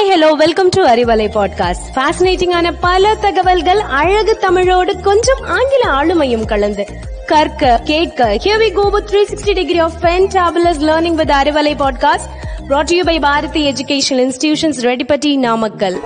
Hi hello welcome to Arivalai podcast ஃபேசினேட்டிங்கான பல தகவல்கள் அழகு தமிழோடு கொஞ்சம் ஆங்கில ஆளுமையும் கலந்து. கற்க கேட்க here we go with 360 degree of fantabulous learning with Arivalai podcast brought to you by Bharathi educational institutions Reddipatti Namakkal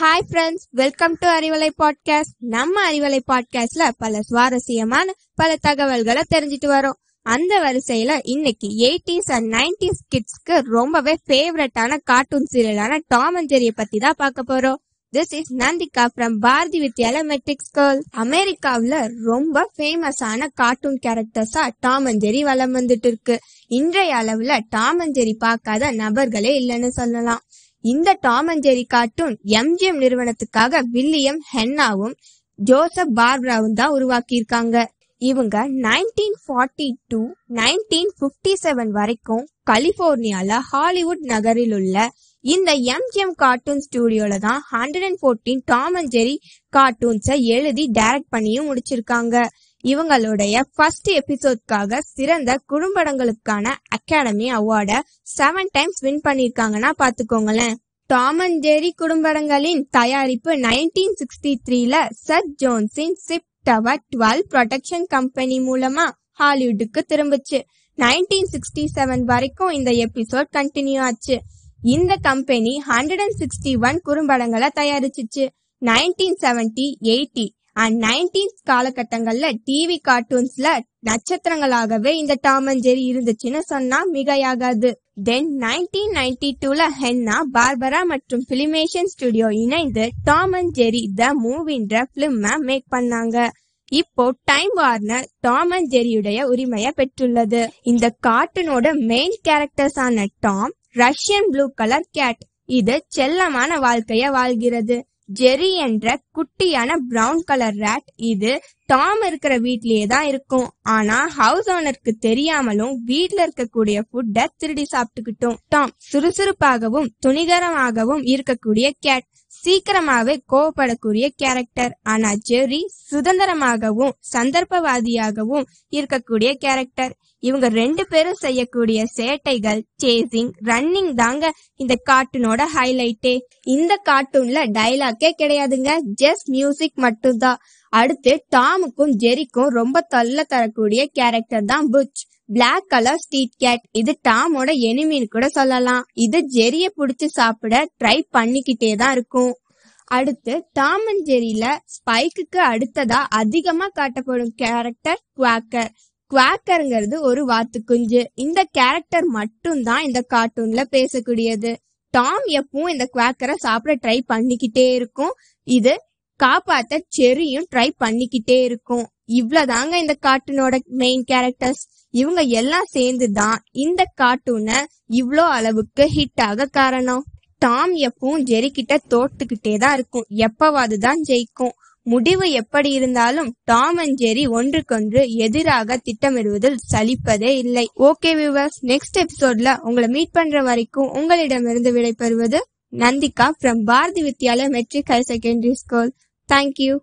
hi friends welcome to Arivalai podcast நம்ம அறிவலை பாட்காஸ்ட்ல பல சுவாரஸ்யமான பல தகவல்களை தெரிஞ்சுட்டு வரோம். அந்த வரிசையில இன்னைக்கு எயிட்டிஸ் அண்ட் நைன்டிஸ் கிட்ஸ்க்கு ரொம்பவே ஃபேவரட்டான கார்ட்டூன் சீரியலான டாம் அண்ட் ஜெரியை பத்தி தான் பார்க்க போறோம். This is Nandika from Bharathi Vidyalaya matric school அமெரிக்காவில் ரொம்ப ஃபேமஸான கார்ட்டூன் கேரக்டர்ஸா டாம் அண்ட் ஜெரி வளம் வந்துட்டு இருக்கு. இன்றைய அளவுல டாம் அண்ட் ஜெரி பார்க்காத நபர்களே இல்லைன்னு சொல்லலாம். இந்த Tom and Jerry cartoon MGM நிறுவனத்துக்காக William ஹென்னாவும் ஜோசப் பார்பராவும் தான் உருவாக்கியிருக்காங்க. இவங்க nineteen forty two nineteen fifty seven வரைக்கும் கலிபோர்னியால ஹாலிவுட் நகரில் உள்ள இந்த எம்ஜிஎம் கார்ட்டூன் ஸ்டுடியோல தான் hundred and fourteen Tom and Jerry கார்ட்டூன்ஸை எழுதி டைரக்ட் பண்ணியும் முடிச்சிருக்காங்க. இவங்களுடைய ஃபர்ஸ்ட் எபிசோட்காக சிறந்த குறும்படங்களுக்கான அகாடமி அவார்டை செவன் டைம்ஸ் வின் பண்ணியிருக்காங்கன்னா பாத்துக்கோங்களேன் டாம் அண்ட் ஜெரி குறும்படங்களின் தயாரிப்பு நைன்டீன் சிக்ஸ்டி த்ரீல sir ஜோன்ஸின் Sib Tower twelve production company மூலமா ஹாலிவுட்டுக்கு திரும்புச்சு. நைன்டீன் சிக்ஸ்டி செவன் வரைக்கும் இந்த எபிசோட் கண்டினியூ ஆச்சு. இந்த company hundred and sixty one குறும்படங்களை தயாரிச்சிச்சு. Nineteen seventy eighty and nineteen காலகட்டங்கள்ல டிவி கார்ட்டூன்ஸ்ல நட்சத்திரங்களாகவே இந்த டாம் அண்ட் ஜெரி இருந்துச்சுன்னு சொன்னா மிகையாகாது. தென் நைன்டீன் நைன்டி டூல ஹென்னா பார்பரா மற்றும் பிலிமேஷன் ஸ்டுடியோ இணைந்து டாம் அண்ட் ஜெரி த மூவின்ற பிலிம் மேக் பண்ணாங்க. இப்போ டைம் வார்னர் டாம் அண்ட் ஜெரியுடைய உரிமையை பெற்றுள்ளது. இந்த கார்ட்டூனோட மெயின் கேரக்டர்ஸ் ஆன Tom Russian blue colour cat. இது செல்லமான வாழ்க்கைய வாழ்கிறது. ஜெரி என்ற குட்டியான பிரவுன் கலர் ரேட் இது டாம் இருக்கிற வீட்லயே தான் இருக்கும். ஆனா ஹவுஸ் ஓனருக்கு தெரியாமலும் வீட்ல இருக்கக்கூடிய ஃபுட்டை திருடி சாப்பிட்டுக்கிட்டோம். டாம் சுறுசுறுப்பாகவும் துணிகரமாகவும் இருக்கக்கூடிய கேட் சீக்கிரமாவே கோவப்படக்கூடிய கேரக்டர் ஆனா ஜெரி சுதந்திரமாகவும் சந்தர்ப்பவாதியாகவும் இருக்கக்கூடிய கேரக்டர் இவங்க ரெண்டு பேரும் செய்யக்கூடிய சேட்டைகள் சேசிங் ரன்னிங் தாங்க இந்த கார்ட்டூனோட ஹைலைட்டே இந்த கார்ட்டூன்ல டைலாக்கே கிடையாதுங்க. ஜஸ்ட் மியூசிக் மட்டும்தான். அடுத்து டாமுக்கும் ஜெரிக்கும் ரொம்ப தொல்லை தரக்கூடிய கேரக்டர் தான் Butch. Black colour street cat இது டாமோட எனிமின்னு கூட சொல்லலாம். இது ஜெரிய புடிச்சு சாப்பிட ட்ரை பண்ணிக்கிட்டே தான் இருக்கும். அடுத்து டாம் அண்ட் ஜெரியில ஸ்பைக்குக்கு அடுத்ததா அதிகமா காட்டப்படும் கேரக்டர் குவாக்கர் குவாக்கருங்கிறது ஒரு வாத்து குஞ்சு இந்த கேரக்டர் மட்டும் தான் இந்த கார்ட்டூன்ல பேசக்கூடியது. டாம் எப்பவும் இந்த குவாக்கரை சாப்பிட ட்ரை பண்ணிக்கிட்டே இருக்கும். இது காப்பாத்த செரியும் ட்ரை பண்ணிக்கிட்டே இருக்கும். இவ்வளவுதாங்க இந்த கார்ட்டூனோட மெயின் கேரக்டர்ஸ் இவங்க எல்லாம் சேர்ந்து தான் இந்த கார்ட்டூனை இவ்வளோ அளவுக்கு ஹிட் ஆக காரணம். டாம் எப்பவும் ஜெரி கிட்ட தோத்துக்கிட்டே தான் இருக்கும். எப்பவாது தான் ஜெயிக்கும். முடிவு எப்படி இருந்தாலும் டாம் அண்ட் ஜெரி ஒன்றுக்கொன்று எதிராக திட்டமிடுவதில் சலிப்பதே இல்லை. ஓகே வியூவர்ஸ் நெக்ஸ்ட் எபிசோட்ல உங்களை மீட் பண்ற வரைக்கும் உங்களிடமிருந்து விடைபெறுவது Nandhika from Bharathi Vidyalaya matric higher secondary school Thank you.